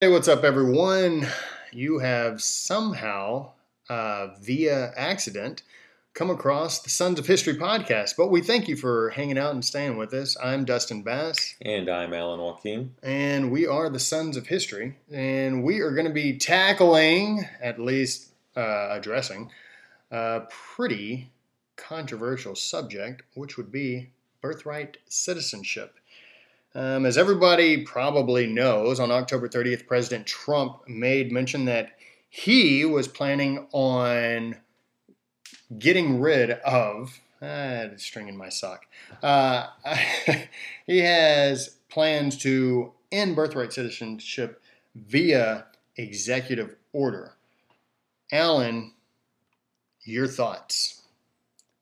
Hey, what's up, everyone? You have somehow, uh, via accident, come across the Sons of History podcast. But we thank you for hanging out and staying with us. I'm Dustin Bass, And I'm Alan Joaquin. and we are the Sons of History. And we are going to be tackling, at least uh, addressing, a pretty controversial subject, which would be birthright citizenship. Um, as everybody probably knows, on October 30th, President Trump made mention that he was planning on getting rid of. The string in my sock. Uh, he has plans to end birthright citizenship via executive order. Alan, your thoughts?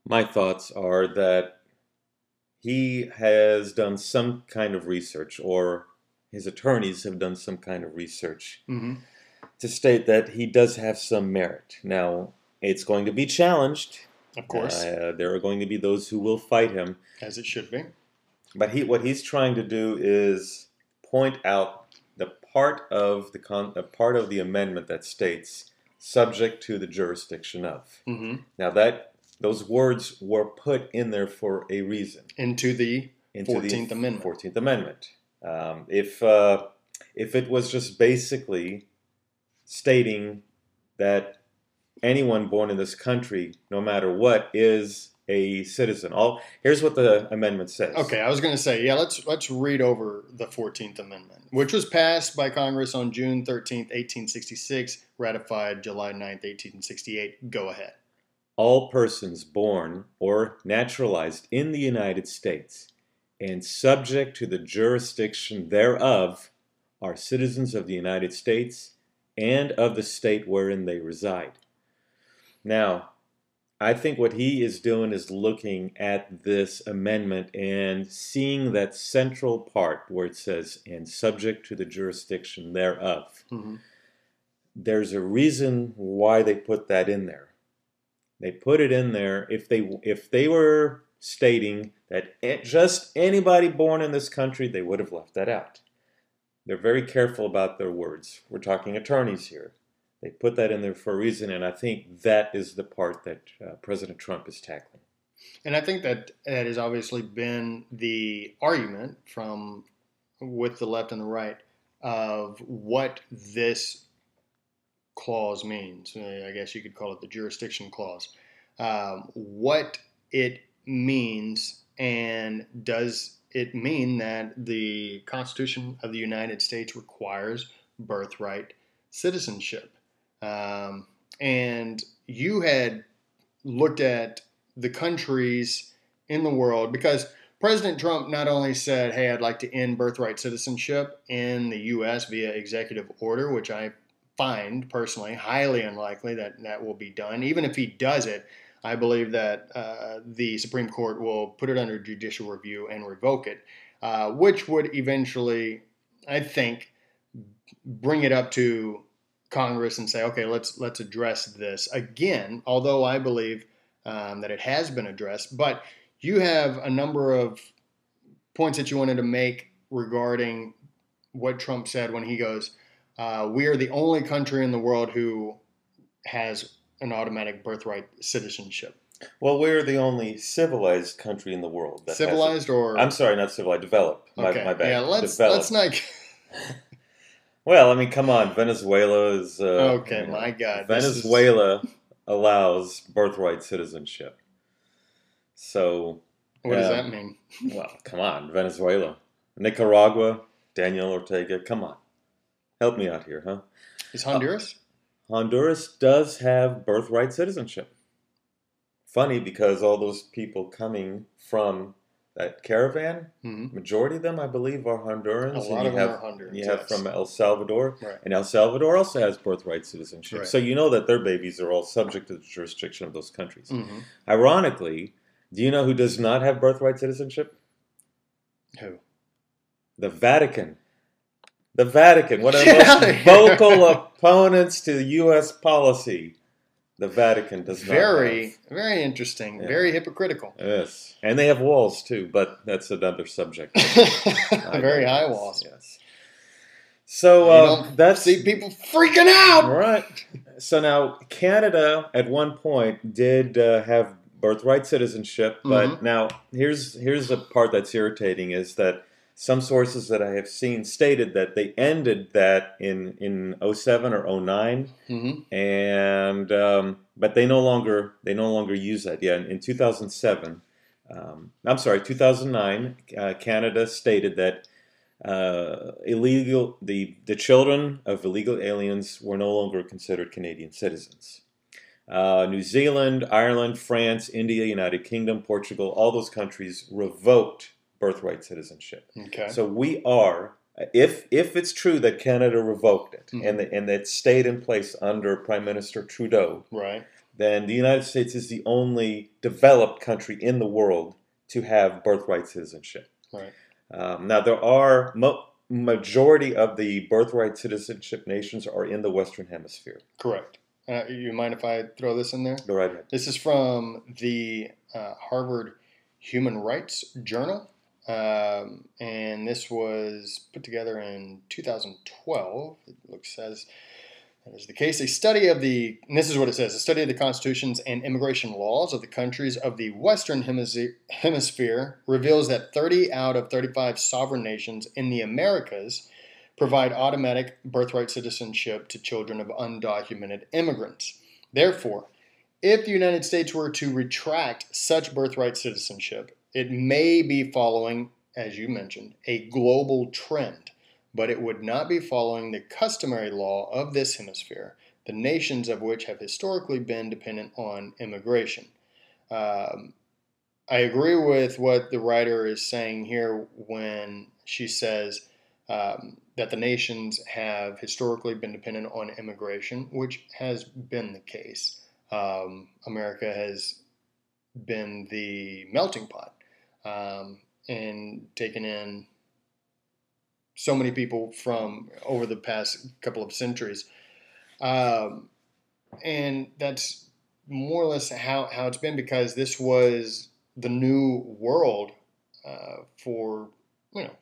My thoughts are that he has done some kind of research, or his attorneys have done some kind of research Mm-hmm. to state that he does have some merit. Now, it's going to be challenged. Of course, Uh, there are going to be those who will fight him. as it should be. But he, what he's trying to do is point out the part of the con, the part of the amendment that states subject to the jurisdiction of. Mm-hmm. Now that those words were put in there for a reason. Into the 14th Amendment. Fourteenth Amendment. Um, if uh, if it was just basically stating that anyone born in this country, no matter what, is a citizen. All here's what the amendment says. Okay, I was going to say, yeah, let's let's read over the 14th Amendment, which was passed by Congress on June 13th, 1866, ratified July 9th, 1868. Go ahead. All persons born or naturalized in the United States and subject to the jurisdiction thereof are citizens of the United States and of the state wherein they reside. Now, I think what he is doing is looking at this amendment and seeing that central part where it says, and subject to the jurisdiction thereof. Mm-hmm. There's a reason why they put that in there. They put it in there if they if they were stating that just anybody born in this country, they would have left that out. They're very careful about their words. We're talking attorneys here. They put that in there for a reason, and I think that is the part that uh, President Trump is tackling. And I think that that has obviously been the argument from with the left and the right of what this clause means. Uh, I guess you could call it the jurisdiction clause. Um, what it means, and does it mean that the Constitution of the United States requires birthright citizenship? Um, and you had looked at the countries in the world because President Trump not only said, Hey, I'd like to end birthright citizenship in the U.S. via executive order, which I find personally highly unlikely that that will be done. Even if he does it, I believe that uh, the Supreme Court will put it under judicial review and revoke it, uh, which would eventually, I think, bring it up to Congress and say, okay, let's let's address this again. Although I believe um, that it has been addressed, but you have a number of points that you wanted to make regarding what Trump said when he goes, uh, "We are the only country in the world who has an automatic birthright citizenship." Well, we're the only civilized country in the world. That. Civilized or I'm sorry, not civilized. Developed. My, okay, my bad. yeah. Let's Developed. let's not. Well, I mean, come on. Venezuela is. Uh, okay, you know, my God, this is- Venezuela allows birthright citizenship. So, What does that mean? well, come on, Venezuela, Nicaragua, Daniel Ortega. Come on, help me out here, huh? Is Honduras? Honduras does have birthright citizenship. Funny because all those people coming from that caravan, Mhm. majority of them, I believe, are Hondurans. A and lot you of them have are Hondurans. You have yes. from El Salvador, Right. and El Salvador also has birthright citizenship. Right. So you know that their babies are all subject to the jurisdiction of those countries. Mhm. Ironically, do you know who does not have birthright citizenship? Who? The Vatican. The Vatican, one of the most vocal opponents to U.S. policy. The Vatican does not. Very, very interesting. Yeah. Very hypocritical. Yes, and they have walls too, but that's another subject. Very high walls. Yes. So uh, that's See people freaking out. All right. So now Canada at one point did uh, have birthright citizenship, but Mhm. now here's here's the part that's irritating is that some sources that I have seen stated that they ended that in in 07 or 09 Mm-hmm. and um, but they no longer they no longer use that. Yeah, in, in 2007, um, I'm sorry, 2009, uh, Canada stated that uh, illegal the the children of illegal aliens were no longer considered Canadian citizens. Uh, New Zealand, Ireland, France, India, United Kingdom, Portugal, all those countries revoked birthright citizenship. Okay. So we are, if if it's true that Canada revoked it Mhm. and the, and it stayed in place under Prime Minister Trudeau, right. then the United States is the only developed country in the world to have birthright citizenship. Right. Um, now there are mo- majority of the birthright citizenship nations are in the Western Hemisphere. Correct. Uh, you mind if I throw this in there? Go right ahead. This is from the uh, Harvard Human Rights Journal. Um, and this was put together in 2012. It looks as that is the case. A study of the, this is what it says a study of the constitutions and immigration laws of the countries of the Western Hemisphere reveals that 30 out of 35 sovereign nations in the Americas provide automatic birthright citizenship to children of undocumented immigrants. Therefore, if the United States were to retract such birthright citizenship, it may be following, as you mentioned, a global trend, but it would not be following the customary law of this hemisphere, the nations of which have historically been dependent on immigration. Um, I agree with what the writer is saying here when she says um, that the nations have historically been dependent on immigration, which has been the case. Um, America has been the melting pot um, and taken in so many people from over the past couple of centuries. Um, and that's more or less how, how it's been because this was the new world uh, for, you know,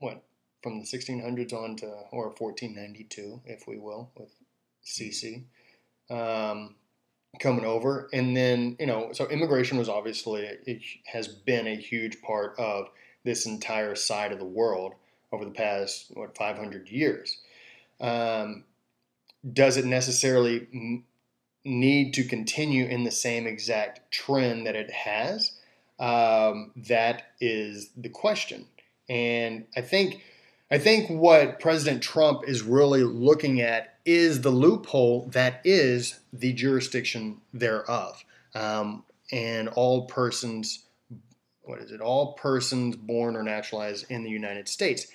what, from the 1600s on to, or 1492, if we will, with CC. Um, coming over. And then you know so immigration was obviously it has been a huge part of this entire side of the world over the past what 500 years. Um, does it necessarily m- need to continue in the same exact trend that it has? Um, that is the question. And i think I think what President Trump is really looking at is the loophole that is the jurisdiction thereof. Um, and all persons, what is it? All persons born or naturalized in the United States.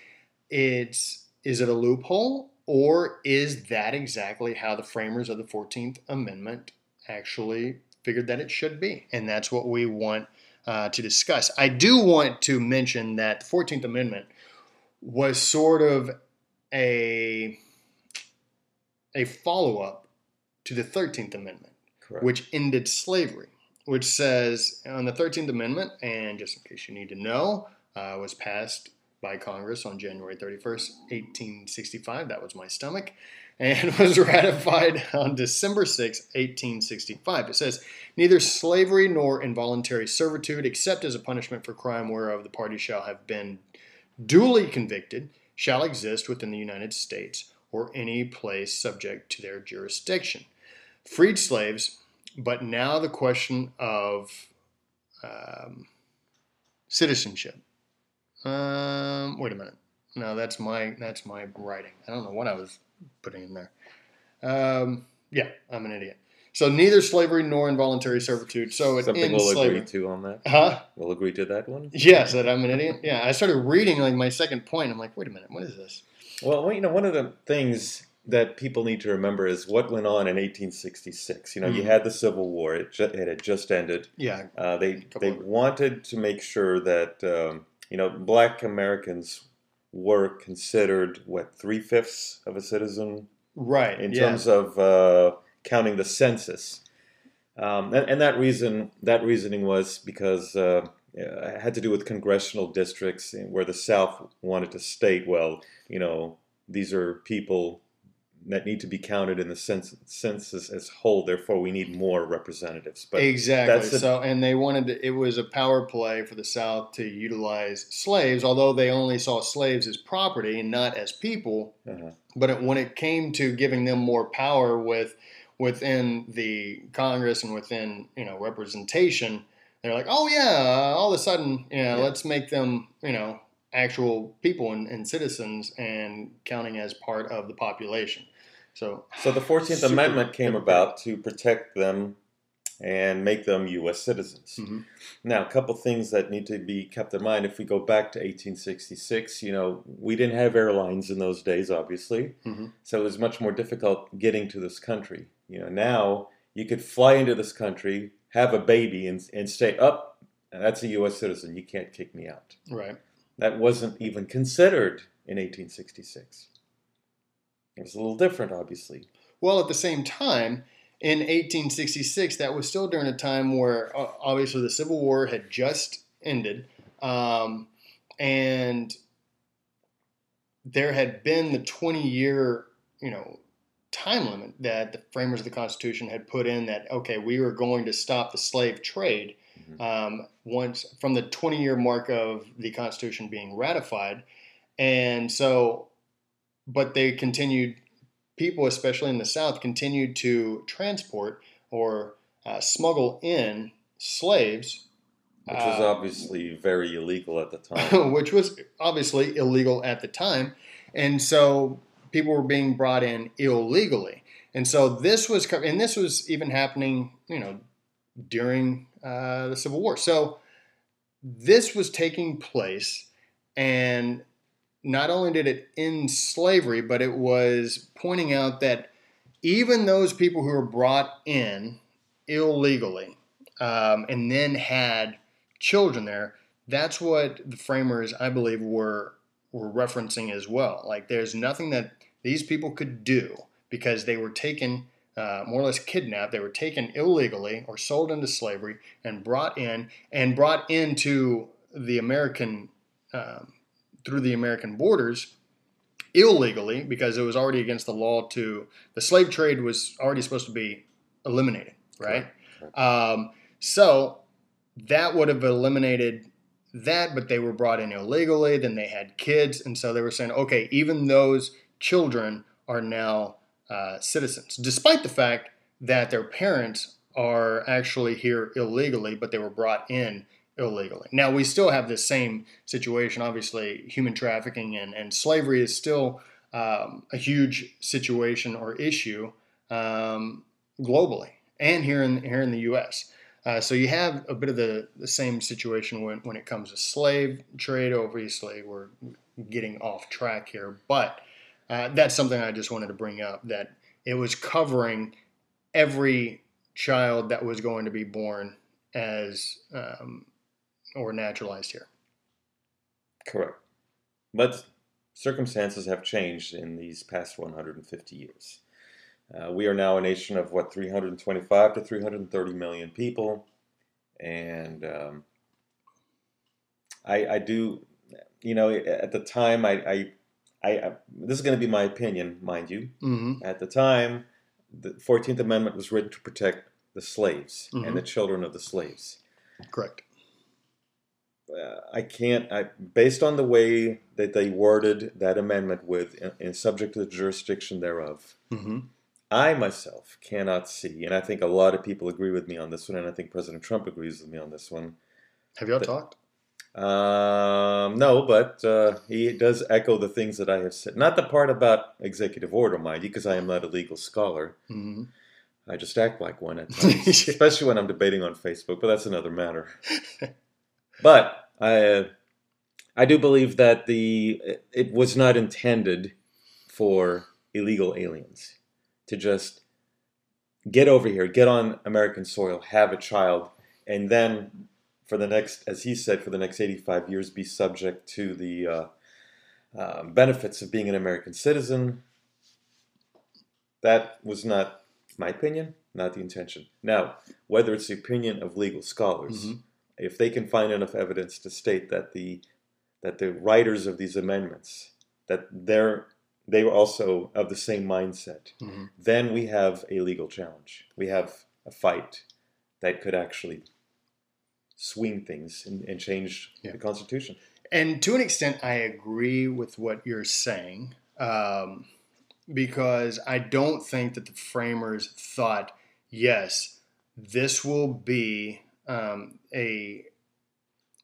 It's is it a loophole or is that exactly how the framers of the 14th Amendment actually figured that it should be? And that's what we want uh, to discuss. I do want to mention that the 14th Amendment was sort of a a follow up to the 13th Amendment, Correct. which ended slavery, which says on the 13th Amendment, and just in case you need to know, uh, was passed by Congress on January 31st, 1865. That was my stomach. And was ratified on December 6, 1865. It says, Neither slavery nor involuntary servitude, except as a punishment for crime whereof the party shall have been duly convicted shall exist within the United States or any place subject to their jurisdiction. Freed slaves, but now the question of um, citizenship. Um, wait a minute. No, that's my that's my writing. I don't know what I was putting in there. Um, yeah, I'm an idiot. So neither slavery nor involuntary servitude. So it Something ends we'll slavery. agree to on that. Huh? We'll agree to that one. Yes, that I'm an idiot. Yeah, I started reading like my second point. I'm like, wait a minute, what is this? Well, you know, one of the things that people need to remember is what went on in 1866. You know, you Mhm. had the Civil War; it, ju- it had just ended. Yeah, Uh, they they of- wanted to make sure that um, you know Black Americans were considered what three fifths of a citizen right. in yeah. terms of uh, counting the census. Um, and, and that reason, that reasoning was because uh, it had to do with congressional districts where the South wanted to state, well, you know, these are people that need to be counted in the census, census as whole. Therefore, we need more representatives. But exactly. so, and they wanted to, it was a power play for the South to utilize slaves, although they only saw slaves as property and not as people. Uh-huh. But it, when it came to giving them more power with within the Congress and within you know representation, they're like, oh yeah, all of a sudden, you know, yeah. let's make them you know actual people and, and, citizens and counting as part of the population. So, so the Fourteenth Amendment came about to protect them and make them U.S. citizens. Mm-hmm. Now, a couple things that need to be kept in mind. If we go back to 1866, you know, we didn't have airlines in those days, obviously, mm-hmm. so it was much more difficult getting to this country. You know, now you could fly into this country, have a baby, and, and stay up. Oh, that's a U.S. citizen. You can't kick me out. Right. That wasn't even considered in 1866. It was a little different, obviously. Well, at the same time, in 1866, that was still during a time where obviously the Civil War had just ended, um, and there had been the 20 year, you know, time limit that the framers of the Constitution had put in that okay, we were going to stop the slave trade mm-hmm. um, once from the 20 year mark of the Constitution being ratified, and so but they continued, people, especially in the South, continued to transport or uh, smuggle in slaves. Which was uh, obviously very illegal at the time. which was obviously illegal at the time. And so people were being brought in illegally. And so this was, and this was even happening, you know, during uh, the Civil War. So this was taking place, and not only did it end slavery, but it was pointing out that even those people who were brought in illegally um, and then had children there, that's what the framers, I believe, were were referencing as well. Like, there's nothing that these people could do because they were taken, uh, more or less kidnapped. They were taken illegally or sold into slavery and brought in and brought into the American um, through the American borders illegally because it was already against the law to the slave trade was already supposed to be eliminated, right? Um, so that would have eliminated that, but they were brought in illegally. Then they had kids, and so they were saying, okay, even those children are now uh, citizens, despite the fact that their parents are actually here illegally, but they were brought in illegally. Now, we still have this same situation. Obviously, human trafficking and, and slavery is still um, a huge situation or issue um, globally and here in, here in the U.S. Uh, so you have a bit of the, the same situation when, when it comes to slave trade. Obviously, we're getting off track here, but uh, that's something I just wanted to bring up that it was covering every child that was going to be born as um, or naturalized here. Correct. But circumstances have changed in these past 150 years. Uh, we are now a nation of what 325 to 330 million people, and um, I, I, do, you know, at the time, I, I, I this is going to be my opinion, mind you. Mm-hmm. At the time, the Fourteenth Amendment was written to protect the slaves mm-hmm. and the children of the slaves. Correct. I can't. I based on the way that they worded that amendment with and subject to the jurisdiction thereof. Mm-hmm. I myself cannot see, and I think a lot of people agree with me on this one, and I think President Trump agrees with me on this one. Have y'all talked? Um, no, but uh, he does echo the things that I have said. Not the part about executive order, mind you, because I am not a legal scholar. Mm-hmm. I just act like one at times, especially when I'm debating on Facebook, but that's another matter. but I, uh, I do believe that the it was not intended for illegal aliens to just get over here, get on American soil, have a child, and then for the next, as he said, for the next 85 years, be subject to the uh, uh, benefits of being an American citizen. That was not my opinion, not the intention. Now, whether it's the opinion of legal scholars, mm-hmm if they can find enough evidence to state that the that the writers of these amendments that their they were also of the same mindset. Mhm. Then we have a legal challenge. We have a fight that could actually swing things and, and change Yeah. the Constitution. And to an extent, I agree with what you're saying um, because I don't think that the framers thought, yes, this will be um, a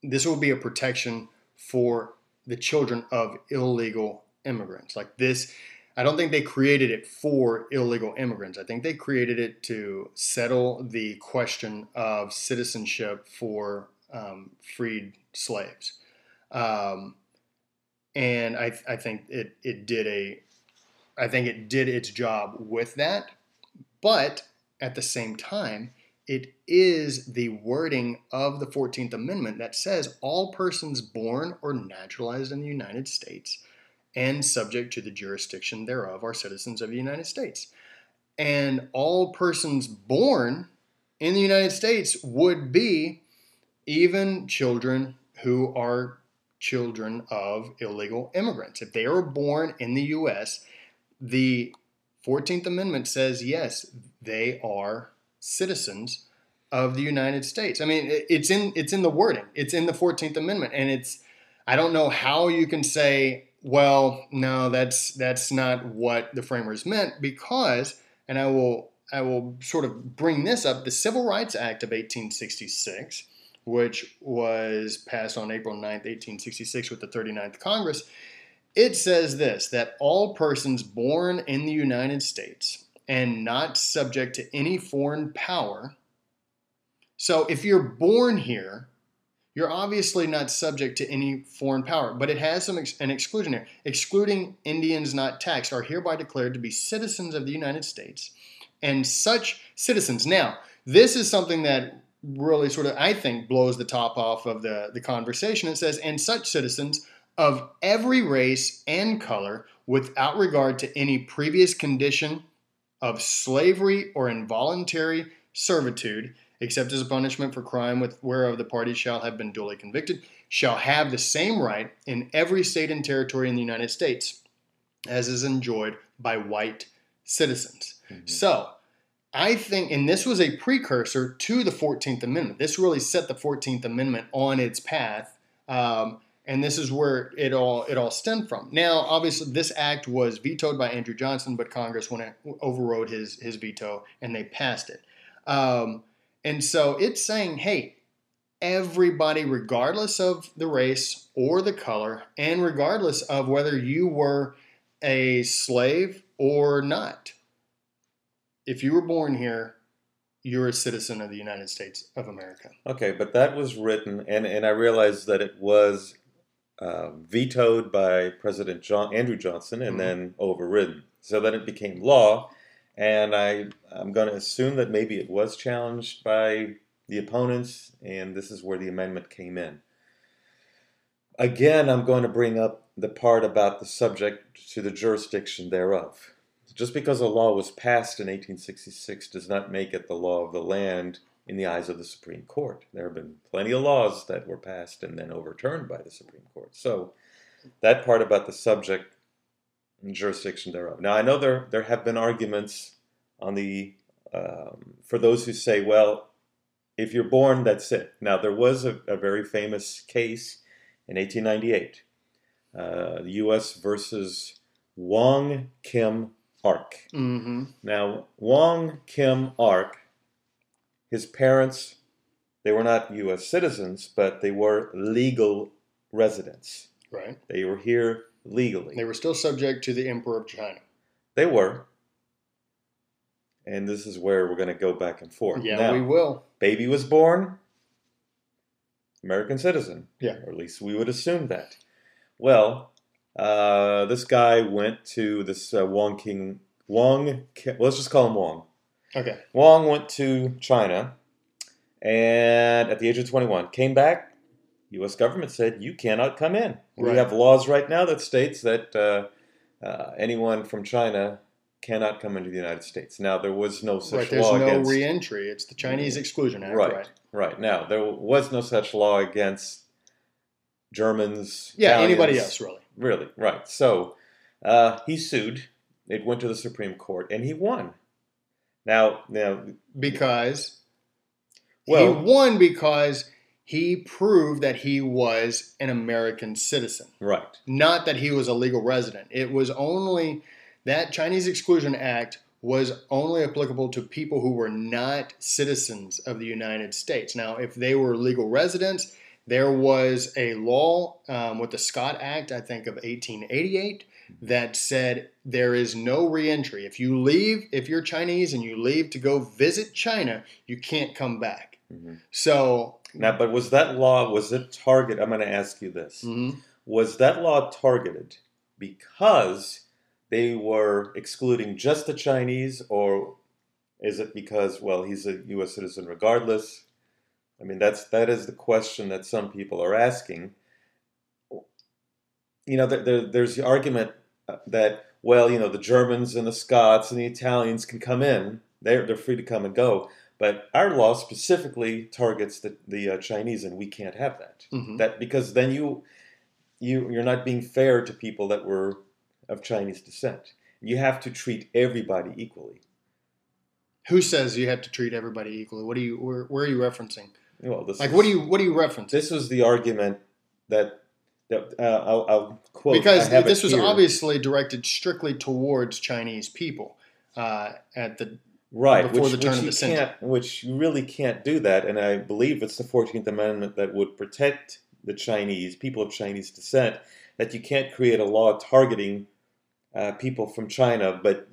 this will be a protection for the children of illegal immigrants. Like this, I don't think they created it for illegal immigrants. I think they created it to settle the question of citizenship for um, freed slaves um, and I, I think it, it did a I think it did its job with that, but at the same time, it is the wording of the 14th Amendment that says all persons born or naturalized in the United States and subject to the jurisdiction thereof are citizens of the United States. And all persons born in the United States would be even children who are children of illegal immigrants. If they are born in the U.S., the 14th Amendment says yes, they are citizens of the United States. I mean, it's in it's in the wording. It's in the 14th Amendment, and it's I don't know how you can say, well, no, that's that's not what the framers meant because, and I will I will sort of bring this up. The Civil Rights Act of 1866 which was passed on April 9th, 1866, with the 39th Congress, it says this that all persons born in the United States and not subject to any foreign power. So if you're born here, you're obviously not subject to any foreign power, but it has some ex- an exclusion here. Excluding Indians not taxed are hereby declared to be citizens of the United States, and such citizens. Now, this is something that really sort of I think blows the top off of the the conversation. It says, and such citizens of every race and color, without regard to any previous condition of slavery or involuntary servitude, except as a punishment for crime with whereof the party shall have been duly convicted, shall have the same right in every state and territory in the United States as is enjoyed by white citizens. So, I think, and this was a precursor to the 14th Amendment. This really set the 14th Amendment on its path. Um, and this is where it all it all stemmed from. Now, obviously, this act was vetoed by Andrew Johnson, but Congress went overrode his his veto and they passed it. Um, and so it's saying, hey, everybody, regardless of the race or the color, and regardless of whether you were a slave or not, if you were born here, you're a citizen of the United States of America. Okay, but that was written, and, and I realized that it was uh, vetoed by President John Andrew Johnson and Mhm. then overridden. So then it became law, and I I'm going to assume that maybe it was challenged by the opponents, and this is where the amendment came in. Again, I'm going to bring up the part about the subject to the jurisdiction thereof. Just because a law was passed in 1866 does not make it the law of the land in the eyes of the Supreme Court. There have been plenty of laws that were passed and then overturned by the Supreme Court. So that part about the subject jurisdiction thereof. Now I know there there have been arguments on the um, for those who say, well, if you're born, that's it. Now there was a, a very famous case in 1898, uh, the U.S. versus Wong Kim Ark. Mm-hmm. Now, Wong Kim Ark, his parents, they were not U.S. citizens, but they were legal residents. Right. They were here legally. They were still subject to the Emperor of China. They were. And this is where we're going to go back and forth. Yeah, now, we will. baby was born, American citizen. Yeah. Or at least we would assume that. Well, uh, this guy went to this uh, Wong King, Wong, Ki- let's just call him Wong. Okay. Wong went to China and at the age of 21 came back. U.S. government said, you cannot come in. We have laws right now that states that uh, uh, anyone from China cannot come into the United States. Now, there was no such right. There's law no against... reentry. It's the Chinese Exclusion Act. Right. Right. Right. Now, there was no such law against Germans. Yeah. Italians. Anybody else, really? Really, right. So Uh, he sued. It went to the Supreme Court, and he won. Now, now, because well, he won because he proved that he was an American citizen, right. not that he was a legal resident. It was only that Chinese Exclusion Act was only applicable to people who were not citizens of the United States. Now, if they were legal residents, there was a law um, with the Scott Act, I think of 1888, that said there is no reentry. If you leave, if you're Chinese and you leave to go visit China, you can't come back. Mhm. So, Now, but was that law was it target? I'm going to ask you this: mhm. Was that law targeted because they were excluding just the Chinese, or is it because well he's a U.S. citizen regardless? I mean, that's that is the question that some people are asking. You know, there, there, there's the argument uh, that well, you know, the Germans and the Scots and the Italians can come in; they're they're free to come and go. But our law specifically targets the the uh, Chinese, and we can't have that. Mhm. That because then you you you're not being fair to people that were of Chinese descent. You have to treat everybody equally. who says you have to treat everybody equally? What do you where, where are you referencing? Well, this Like, is- what do you what do you reference? This was the argument that that uh, I'll, I'll quote because I have it this was here. obviously directed strictly towards Chinese people uh, at the right before which, the turn which of you the century. can't, which you really can't do that. And I believe it's the Fourteenth Amendment that would protect the Chinese people of Chinese descent. That you can't create a law targeting uh, people from China, but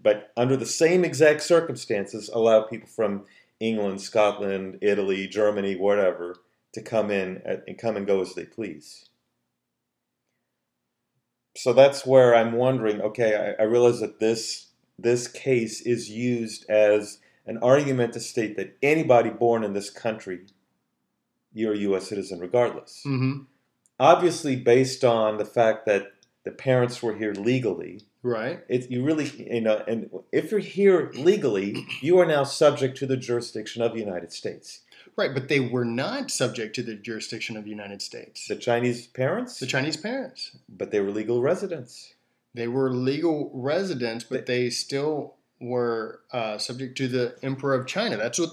but under the same exact circumstances, allow people from England, Scotland, Italy, Germany, whatever, to come in and come and go as they please. So that's where I'm wondering. Okay, I, I realize that this this case is used as an argument to state that anybody born in this country, you're a U.S. citizen regardless. Mhm. Obviously, based on the fact that the parents were here legally, right. it, you really, you know, and if you're here legally, you are now subject to the jurisdiction of the United States. Right, but they were not subject to the jurisdiction of the United States. The Chinese parents, The Chinese parents. but they were legal residents. They were legal residents, but they still were uh, subject to the Emperor of China. That's what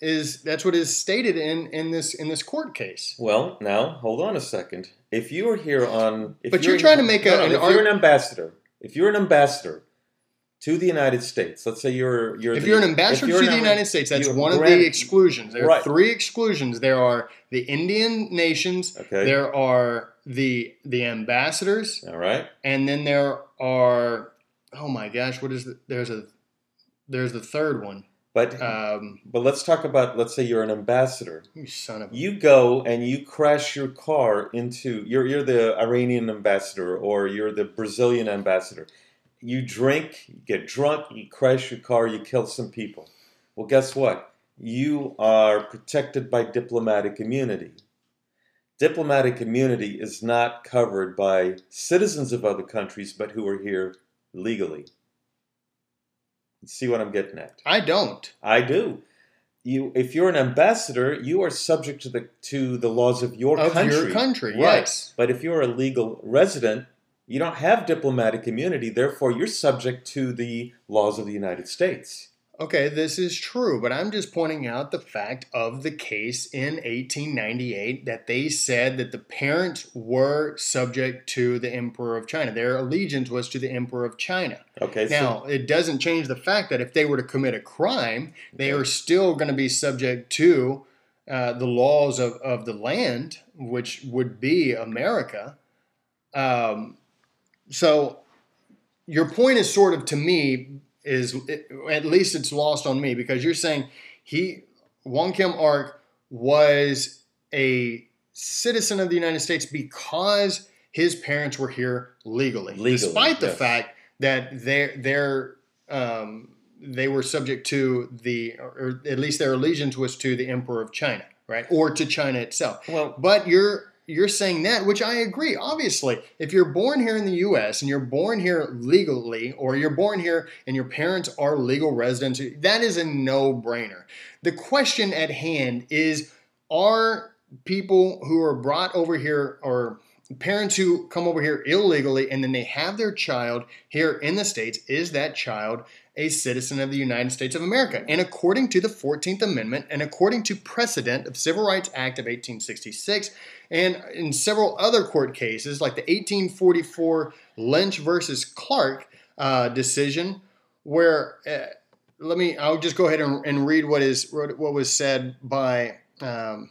is that's what is stated in in this in this court case. Well, now hold on a second. If you are here on, if But you're trying to make a- no, no, an if you're an ambassador, if you're an ambassador to the United States, let's say you're you're If the- you're an ambassador you're to the United States, that's one of granted- the exclusions. There are Right. three exclusions. There are the Indian nations, Okay. there are the the ambassadors, All right. and then there are oh my gosh, what is the, there's a there's the third one. But Um, but let's talk about let's say you're an ambassador. you son of a You go and you crash your car into you're you're the Iranian ambassador or you're the Brazilian ambassador. You drink, you get drunk, you crash your car, you kill some people. Well, guess what? You are protected by diplomatic immunity. Diplomatic immunity is not covered by citizens of other countries, but who are here legally. See what I'm getting at? I don't. I do. You, if you're an ambassador, you are subject to the to the laws of your Of country. your country, right? yes. But if you're a legal resident, you don't have diplomatic immunity. Therefore, you're subject to the laws of the United States. Okay, this is true, but I'm just pointing out the fact of the case in 1898 that they said that the parents were subject to the Emperor of China. Their allegiance was to the Emperor of China. Okay. Now, it doesn't change the fact that if they were to commit a crime, they Okay. are still going to be subject to uh, the laws of, of the land, which would be America. Um, so, your point is sort of to me is at least it's lost on me because you're saying he Wong Kim Ark was a citizen of the United States because his parents were here legally, Legally, despite the yes. fact that their their um, they were subject to the or at least their allegiance was to the Emperor of China, right, or to China itself. well, But you're you're saying that, which I agree. Obviously, if you're born here in the U.S. and you're born here legally, or you're born here and your parents are legal residents, that is a no-brainer. The question at hand is: Are people who are brought over here, or parents who come over here illegally and then they have their child here in the States, is that child a citizen of the United States of America? And according to the 14th Amendment and according to precedent of Civil Rights Act of 1866 and in several other court cases like the 1844 Lynch versus Clarke uh, decision, where uh, let me, I'll just go ahead and, and, read what is what was said by. Um,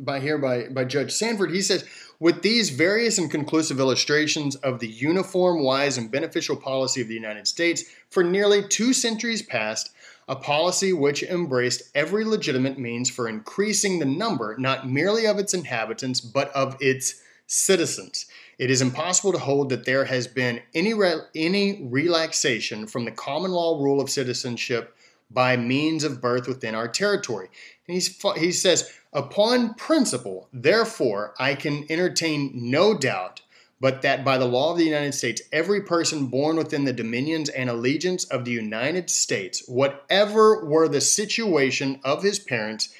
by here by, by Judge Sandford, he says, with these various and conclusive illustrations of the uniform, wise, and beneficial policy of the United States for nearly two centuries past, a policy which embraced every legitimate means for increasing the number not merely of its inhabitants, but of its citizens. It is impossible to hold that there has been any, re- any relaxation from the common law rule of citizenship by means of birth within our territory. And he's, he says, Upon principle, therefore, I can entertain no doubt but that by the law of the United States, every person born within the dominions and allegiance of the United States, whatever were the situation of his parents,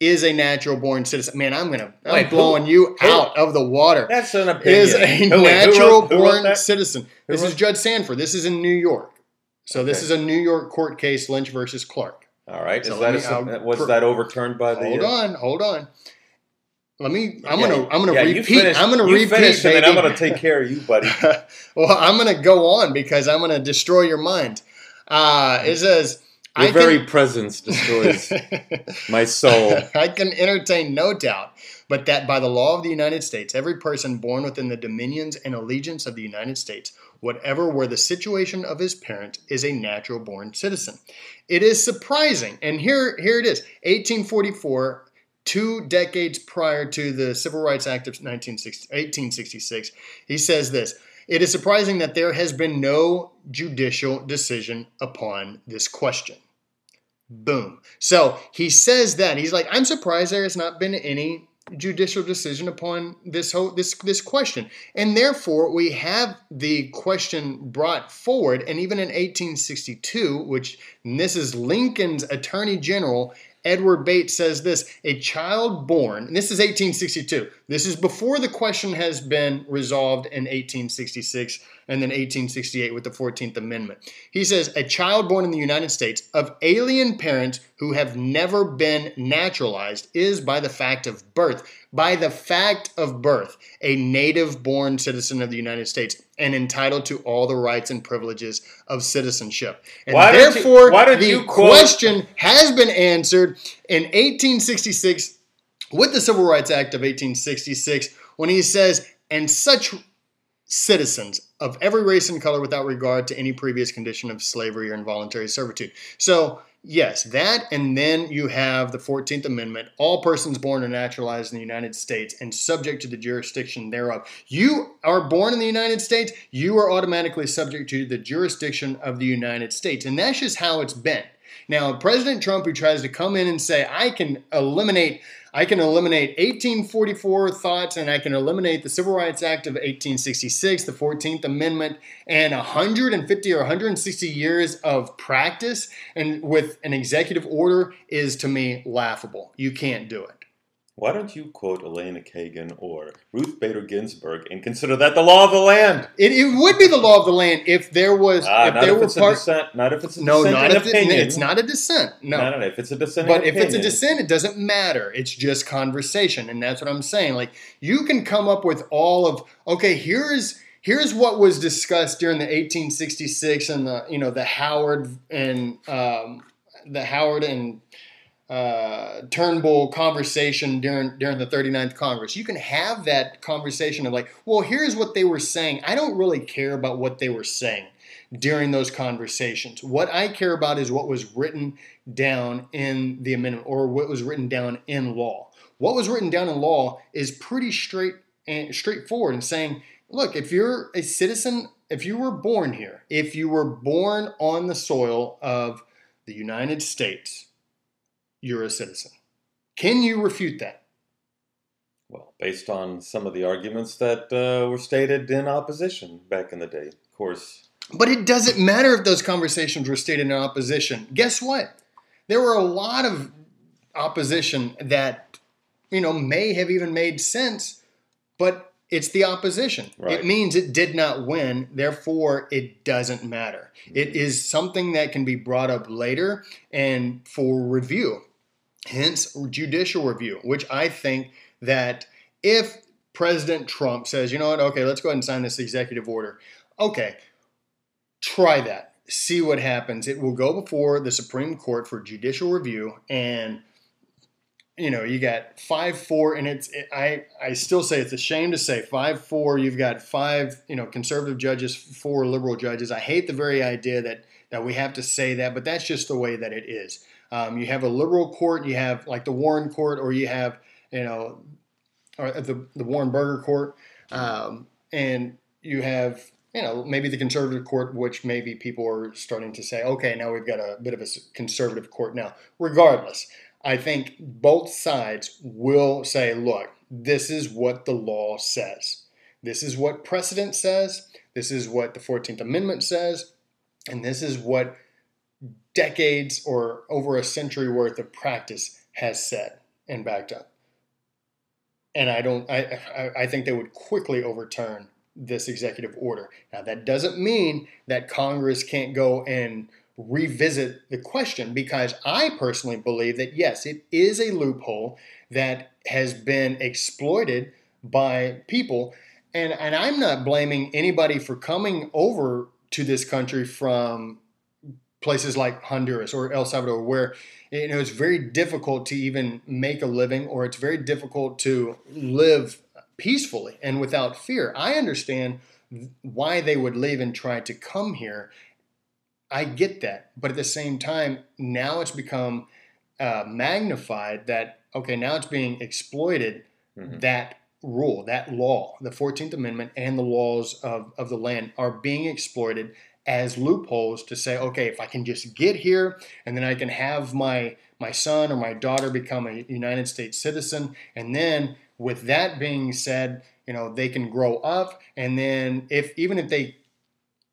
is a natural born citizen. Man, I'm gonna I'm Wait, blowing who, you who, out of the water. That's an opinion. Is a natural wrote, born citizen. This is Judge Sandford. This is in New York. So okay. this is a New York court case, Lynch versus Clarke. All right. So is that me, a, was that overturned by the? Hold uh, on, hold on. Let me. I'm yeah, gonna. I'm gonna yeah, repeat. Finish, I'm gonna repeat. Finish, and then I'm gonna take care of you, buddy. well, I'm gonna go on because I'm gonna destroy your mind. Uh, it says. Your I very can, presence destroys my soul. I can entertain no doubt, but that by the law of the United States, every person born within the dominions and allegiance of the United States, whatever were the situation of his parent, is a natural born citizen. It is surprising, and here, here it is 1844, two decades prior to the Civil Rights Act of 1866. He says this It is surprising that there has been no judicial decision upon this question. Boom. So he says that. He's like, I'm surprised there has not been any judicial decision upon this whole this this question. And therefore we have the question brought forward and even in 1862 which this is lincoln's attorney general edward bates says this a child born this is 1862 this is before the question has been resolved in 1866 and then 1868 with the 14th Amendment. He says a child born in the United States of alien parents who have never been naturalized is, by the fact of birth, by the fact of birth, a native born citizen of the United States and entitled to all the rights and privileges of citizenship. And why therefore, you, the question has been answered in 1866 with the Civil Rights Act of 1866 when he says, and such citizens of every race and color without regard to any previous condition of slavery or involuntary servitude. So, yes, that, and then you have the 14th Amendment all persons born or naturalized in the United States and subject to the jurisdiction thereof. You are born in the United States, you are automatically subject to the jurisdiction of the United States. And that's just how it's been. Now, President Trump, who tries to come in and say, I can eliminate I can eliminate 1844 thoughts and I can eliminate the Civil Rights Act of 1866, the 14th Amendment, and 150 or 160 years of practice and with an executive order is to me laughable. You can't do it. Why don't you quote Elena Kagan or Ruth Bader Ginsburg and consider that the law of the land? It, it would be the law of the land if there was ah, if not there if were it's part, a dissent, not if it's a no, not if it, it's not a dissent. No, no, no, if it's a dissent. But if it's a dissent, it doesn't matter. It's just conversation, and that's what I'm saying. Like you can come up with all of okay. Here's here's what was discussed during the 1866 and the you know the Howard and um, the Howard and uh, Turnbull conversation during during the 39th Congress. You can have that conversation of like, well, here's what they were saying. I don't really care about what they were saying during those conversations. What I care about is what was written down in the amendment or what was written down in law. What was written down in law is pretty straight and straightforward and saying, look, if you're a citizen, if you were born here, if you were born on the soil of the United States, you're a citizen. Can you refute that? Well, based on some of the arguments that uh, were stated in opposition back in the day, of course. But it doesn't matter if those conversations were stated in opposition. Guess what? There were a lot of opposition that, you know, may have even made sense but it's the opposition. Right. It means it did not win, therefore it doesn't matter. It is something that can be brought up later and for review. Hence judicial review, which I think that if President Trump says, you know what, okay, let's go ahead and sign this executive order. Okay, try that. See what happens. It will go before the Supreme Court for judicial review and you know, you got five four, and it's it, I I still say it's a shame to say five four. You've got five you know conservative judges, four liberal judges. I hate the very idea that that we have to say that, but that's just the way that it is. Um, you have a liberal court, you have like the Warren court, or you have you know, or the the Warren Burger court, um, and you have you know maybe the conservative court, which maybe people are starting to say, okay, now we've got a bit of a conservative court now. Regardless. I think both sides will say, look, this is what the law says. This is what precedent says. This is what the 14th Amendment says. And this is what decades or over a century worth of practice has said and backed up. And I don't, I, I think they would quickly overturn this executive order. Now, that doesn't mean that Congress can't go and revisit the question because I personally believe that yes, it is a loophole that has been exploited by people. And, and I'm not blaming anybody for coming over to this country from places like Honduras or El Salvador, where you know it's very difficult to even make a living, or it's very difficult to live peacefully and without fear. I understand why they would leave and try to come here I get that, but at the same time, now it's become uh, magnified that okay, now it's being exploited. Mm-hmm. That rule, that law, the Fourteenth Amendment, and the laws of of the land are being exploited as loopholes to say, okay, if I can just get here, and then I can have my my son or my daughter become a United States citizen, and then with that being said, you know they can grow up, and then if even if they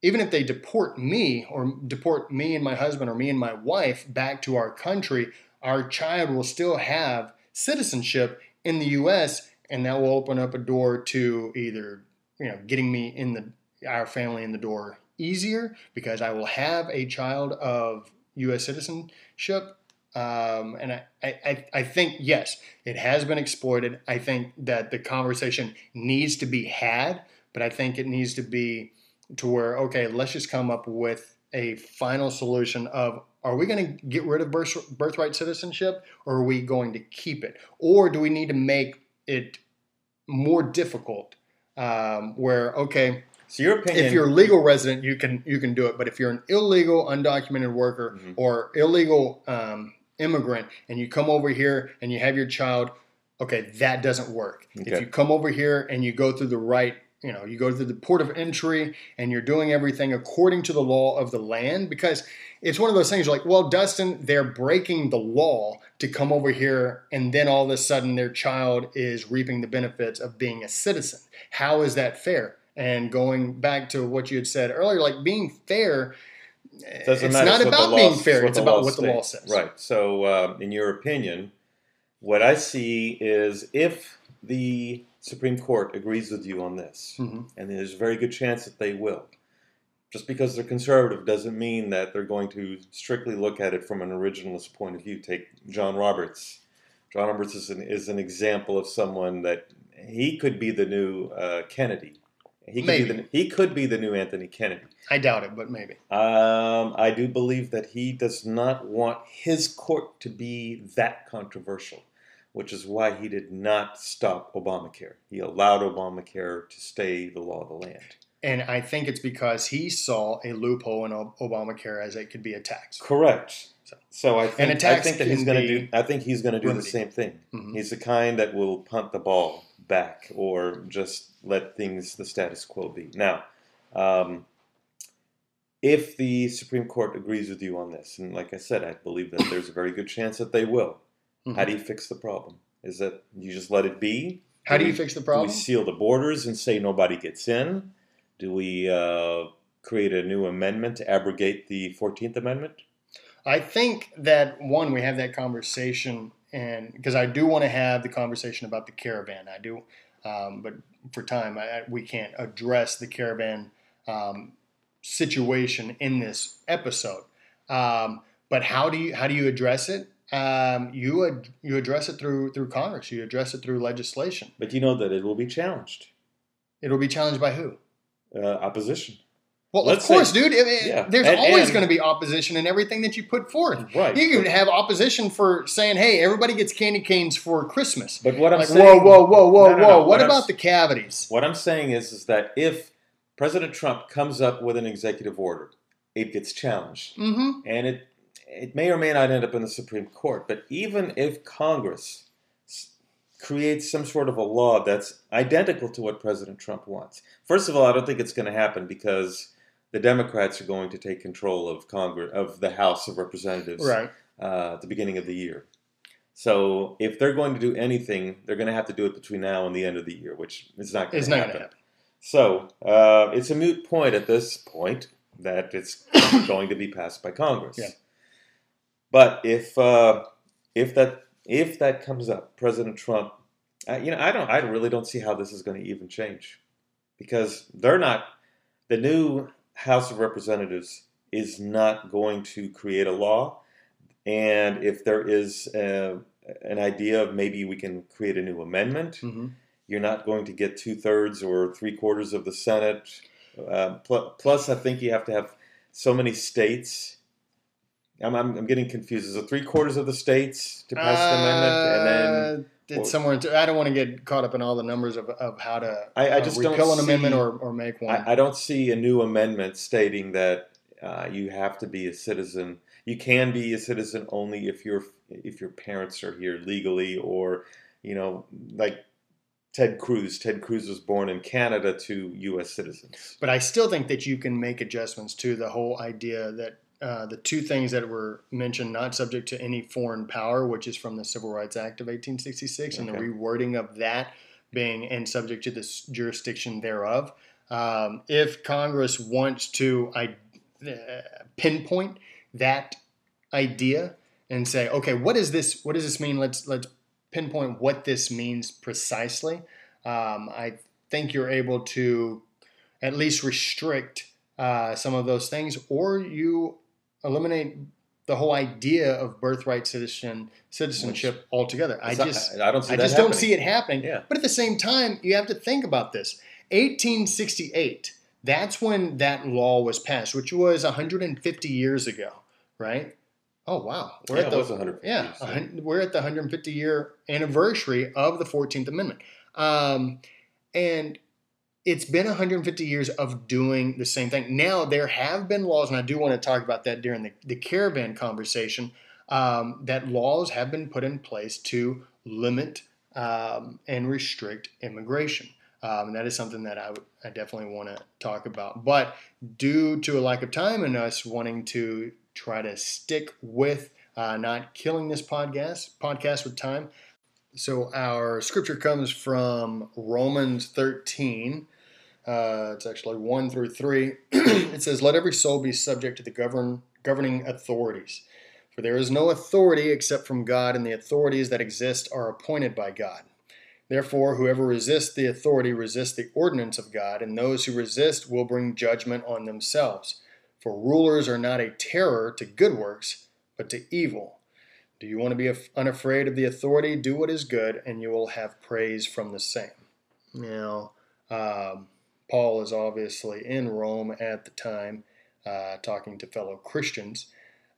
even if they deport me or deport me and my husband or me and my wife back to our country, our child will still have citizenship in the U.S. and that will open up a door to either you know getting me in the our family in the door easier because I will have a child of U.S. citizenship. Um, and I, I, I think, yes, it has been exploited. I think that the conversation needs to be had, but I think it needs to be to where okay, let's just come up with a final solution of are we going to get rid of birth, birthright citizenship or are we going to keep it or do we need to make it more difficult um, where okay so your opinion if you're a legal resident you can you can do it but if you're an illegal undocumented worker mm-hmm. or illegal um, immigrant and you come over here and you have your child okay that doesn't work okay. if you come over here and you go through the right you know you go to the port of entry and you're doing everything according to the law of the land because it's one of those things like well dustin they're breaking the law to come over here and then all of a sudden their child is reaping the benefits of being a citizen how is that fair and going back to what you had said earlier like being fair Doesn't it's not about the being fair it's about law what the law says Right. So, uh, in your opinion, what I see is if the Supreme Court agrees with you on this, Mhm. and there's a very good chance that they will. Just because they're conservative doesn't mean that they're going to strictly look at it from an originalist point of view. Take John Roberts. John Roberts is an, is an example of someone that he could be the new uh, Kennedy. He could, be the, he could be the new Anthony Kennedy. i doubt it but maybe Um, I do believe that he does not want his court to be that controversial, which is why he did not stop Obamacare. He allowed Obamacare to stay the law of the land. and i think it's because he saw a loophole in Ob- obamacare as it could be a tax Correct. So- So I think, And a I tax think that he's going to do. I think he's going to do the same thing. Mhm. He's the kind that will punt the ball back or just let things the status quo be. Now, um, if the Supreme Court agrees with you on this, and like I said, I believe that there's a very good chance that they will. Mhm. How do you fix the problem? Is that you just let it be? how do we- you fix the Do problem we seal the borders and say nobody gets in? Do we uh, create a new amendment to abrogate the Fourteenth Amendment? I think that one, we have that conversation, and because I do want to have the conversation about the caravan. I do. Um, but for time, I, we can't address the caravan um, situation in this episode. Um, but how do you how do you address it? Um, you ad- you address it through through Congress. You address it through legislation. But you know that it will be challenged. It'll be challenged by who? Uh, opposition. Well, Let's of course, say- dude. I mean, Yeah. There's And- always going to be opposition in everything that you put forth. Right. You can have opposition for saying, "Hey, everybody gets candy canes for Christmas." But what I'm Like, saying, whoa, whoa, whoa, whoa, No, no, whoa! no. What, about the cavities? What I'm saying is, is that if President Trump comes up with an executive order, it gets challenged, Mm-hmm. and it it may or may not end up in the Supreme Court. But even if Congress creates some sort of a law that's identical to what President Trump wants, first of all, I don't think it's going to happen because the Democrats are going to take control of Congress of the House of Representatives Right. uh, at the beginning of the year. So if they're going to do anything, they're going to have to do it between now and the end of the year, which is not going It's to happen. happen. So uh, it's a moot point at this point that it's going to be passed by Congress. Yeah. But if uh, if that if that comes up, President Trump, you know, I don't, I really don't see how this is going to even change, because they're not the new House of Representatives is not going to create a law, and if there is uh an idea of maybe we can create a new amendment, Mm-hmm. you're not going to get two thirds or three quarters of the Senate. Uh, pl- plus, I think you have to have so many states. I'm, I'm, I'm getting confused. Is it three quarters of the states to pass the amendment, and then Uh, it's well- somewhere. Into, I don't want to get caught up in all the numbers of, of how to I- I uh, just don't repeal an amendment see- or, or make one. I, I don't see a new amendment stating that uh, you have to be a citizen. You can be a citizen only if your if your parents are here legally, or you know, like Ted Cruz. Ted Cruz was born in Canada to U.S. citizens. But I still think that you can make adjustments to the whole idea that uh, the two things that were mentioned, not subject to any foreign power, which is from the Civil Rights Act of 1866, and the rewording of that being and subject to the jurisdiction thereof. Um, if Congress wants to I, uh, pinpoint that idea and say, okay, what is this? What does this mean? Let's let's pinpoint what this means precisely. Um, I think you're able to at least restrict uh, some of those things, or you eliminate the whole idea of birthright citizen citizenship altogether. I just I don't see I just don't see it happening. Yeah. But at the same time, you have to think about this. 1868, that's when that law was passed, which was 150 years ago, right? Oh wow, we're Yeah, at it was 150 yeah, years, yeah. we're at the 150 year anniversary of the 14th Amendment, um, and it's been 150 years of doing the same thing. Now there have been laws, and I do want to talk about that during the, the caravan conversation. Um, that laws have been put in place to limit um, and restrict immigration. Um, and that is something that I, definitely want to talk about. But due to a lack of time and us wanting to try to stick with uh, not killing this podcast podcast with time, so our scripture comes from Romans 13. Uh, it's actually 1 through 3. it says, Let every soul be subject to the govern, governing authorities. For there is no authority except from God, and the authorities that exist are appointed by God. Therefore, whoever resists the authority resists the ordinance of God, and those who resist will bring judgment on themselves. For rulers are not a terror to good works, but to evil. Do you want to be unafraid of the authority? Do what is good, and you will have praise from the same. Now, um, Paul is obviously in Rome at the time, uh, talking to fellow Christians,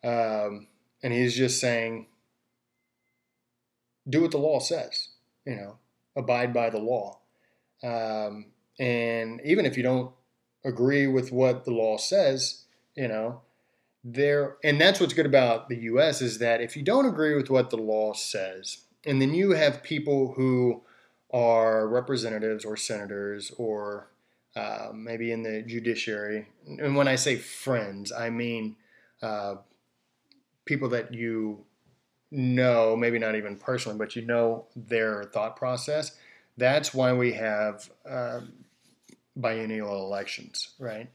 um, and he's just saying, "Do what the law says." You know, abide by the law. Um, and even if you don't agree with what the law says, you know, there and that's what's good about the US is that if you don't agree with what the law says, and then you have people who are representatives or senators or uh, maybe in the judiciary, and when I say friends, I mean uh, people that you know, maybe not even personally, but you know their thought process. That's why we have um, biennial elections, right?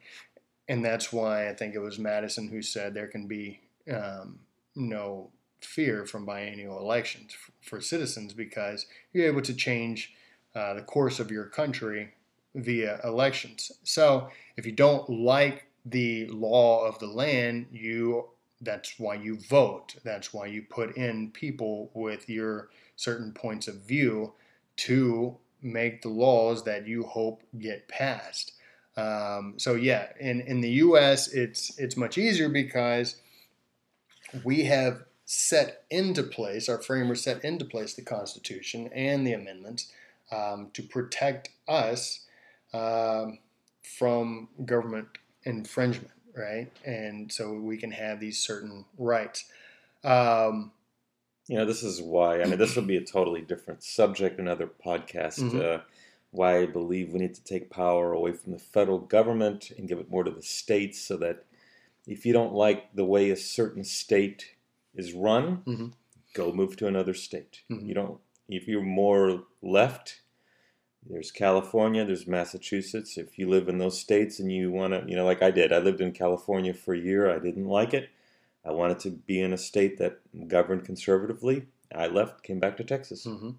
And that's why I think it was Madison who said there can be um, no fear from biennial elections for citizens because you're able to change uh, the course of your country via elections. So if you don't like the law of the land, you that's why you vote. That's why you put in people with your certain points of view to make the laws that you hope get passed. Um, so yeah, in, in the U.S., it's it's much easier because we have set into place our framers set into place the Constitution and the amendments um, to protect us um, from government infringement, right? And so we can have these certain rights. Um, you know, this is why, I mean, this will be a totally different subject, another podcast. Mm-hmm. Uh, why I believe we need to take power away from the federal government and give it more to the states so that if you don't like the way a certain state is run, mm-hmm. go move to another state. Mm-hmm. You don't, if you're more left, there's California, there's Massachusetts. If you live in those states and you want to, you know, like I did, I lived in California for a year. I didn't like it. I wanted to be in a state that governed conservatively. I left, came back to Texas. Mm-hmm.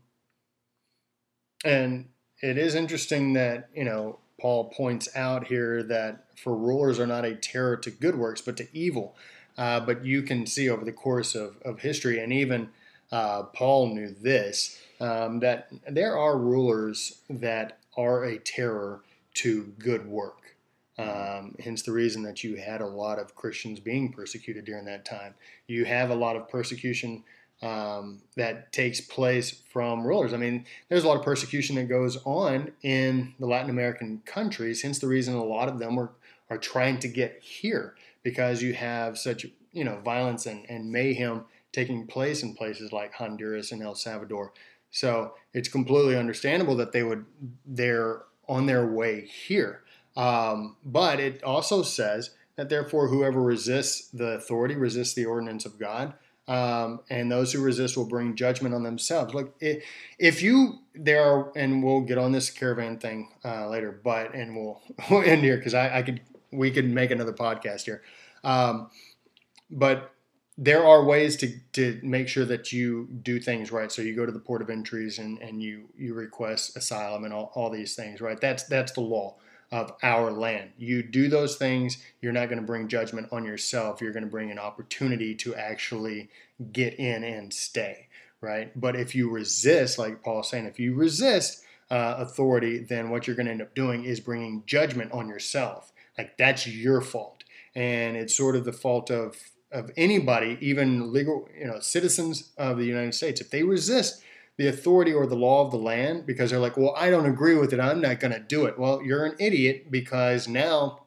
And it is interesting that, you know, Paul points out here that for rulers are not a terror to good works, but to evil. Uh, but you can see over the course of, of history, and even uh, Paul knew this, um, that there are rulers that are a terror to good work. Um, hence the reason that you had a lot of Christians being persecuted during that time. You have a lot of persecution um, that takes place from rulers. I mean, there's a lot of persecution that goes on in the Latin American countries. Hence the reason a lot of them are, are trying to get here because you have such you know violence and, and mayhem taking place in places like Honduras and El Salvador. So it's completely understandable that they would they're on their way here. Um, but it also says that therefore whoever resists the authority resists the ordinance of God. Um, and those who resist will bring judgment on themselves. Look, if you there are, and we'll get on this caravan thing uh, later, but and we'll we'll end here because I, I, could we could make another podcast here. Um, but there are ways to, to make sure that you do things right. So you go to the port of entries and, and you you request asylum and all, all these things, right? That's that's the law of our land. You do those things, you're not going to bring judgment on yourself. You're going to bring an opportunity to actually get in and stay, right? But if you resist, like Paul's saying, if you resist uh, authority, then what you're going to end up doing is bringing judgment on yourself. Like that's your fault. And it's sort of the fault of of anybody, even legal, you know, citizens of the United States, if they resist the authority or the law of the land because they're like, well, I don't agree with it, I'm not going to do it. Well, you're an idiot because now,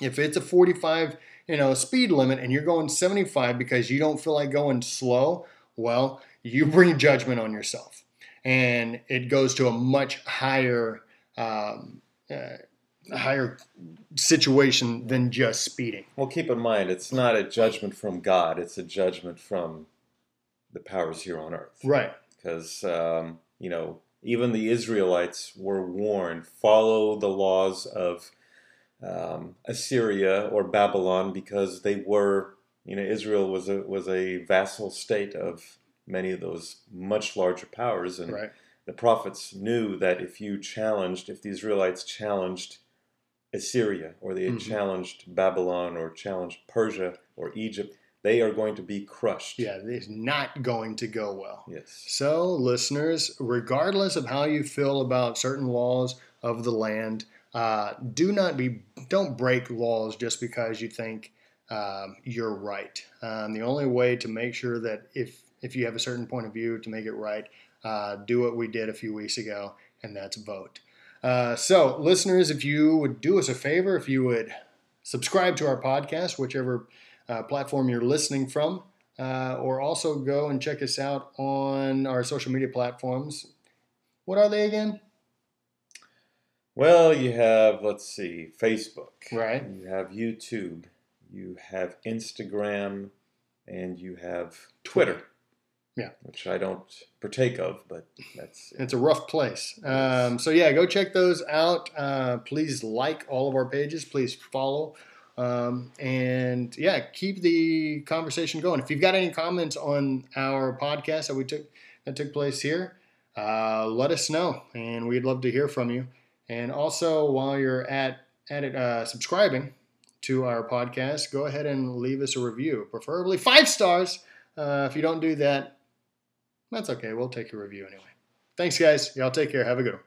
if it's a 45, you know, speed limit and you're going 75 because you don't feel like going slow, well, you bring judgment on yourself, and it goes to a much higher. Um, uh, higher situation than just speeding. Well, keep in mind, it's not a judgment from God; it's a judgment from the powers here on earth. Right. Because um, you know, even the Israelites were warned: follow the laws of um, Assyria or Babylon, because they were, you know, Israel was a was a vassal state of many of those much larger powers, and right. the prophets knew that if you challenged, if the Israelites challenged Assyria or they had mm-hmm. challenged Babylon or challenged Persia or Egypt, they are going to be crushed. Yeah, it's not going to go well. Yes. So, listeners, regardless of how you feel about certain laws of the land, uh, do not be don't break laws just because you think um, you're right. Um, the only way to make sure that if if you have a certain point of view to make it right, uh, do what we did a few weeks ago, and that's vote. Uh, so, listeners, if you would do us a favor, if you would subscribe to our podcast, whichever uh, platform you're listening from, uh, or also go and check us out on our social media platforms. What are they again? Well, you have, let's see, Facebook. Right. You have YouTube. You have Instagram. And you have Twitter. Yeah. Which I don't partake of, but that's. It's a rough place. Um, so, yeah, go check those out. Uh, please like all of our pages. Please follow. Um, and yeah, keep the conversation going. If you've got any comments on our podcast that we took that took place here, uh, let us know, and we'd love to hear from you. And also, while you're at at it, uh, subscribing to our podcast, go ahead and leave us a review, preferably five stars. Uh, if you don't do that, that's okay. We'll take a review anyway. Thanks, guys. Y'all take care. Have a good one.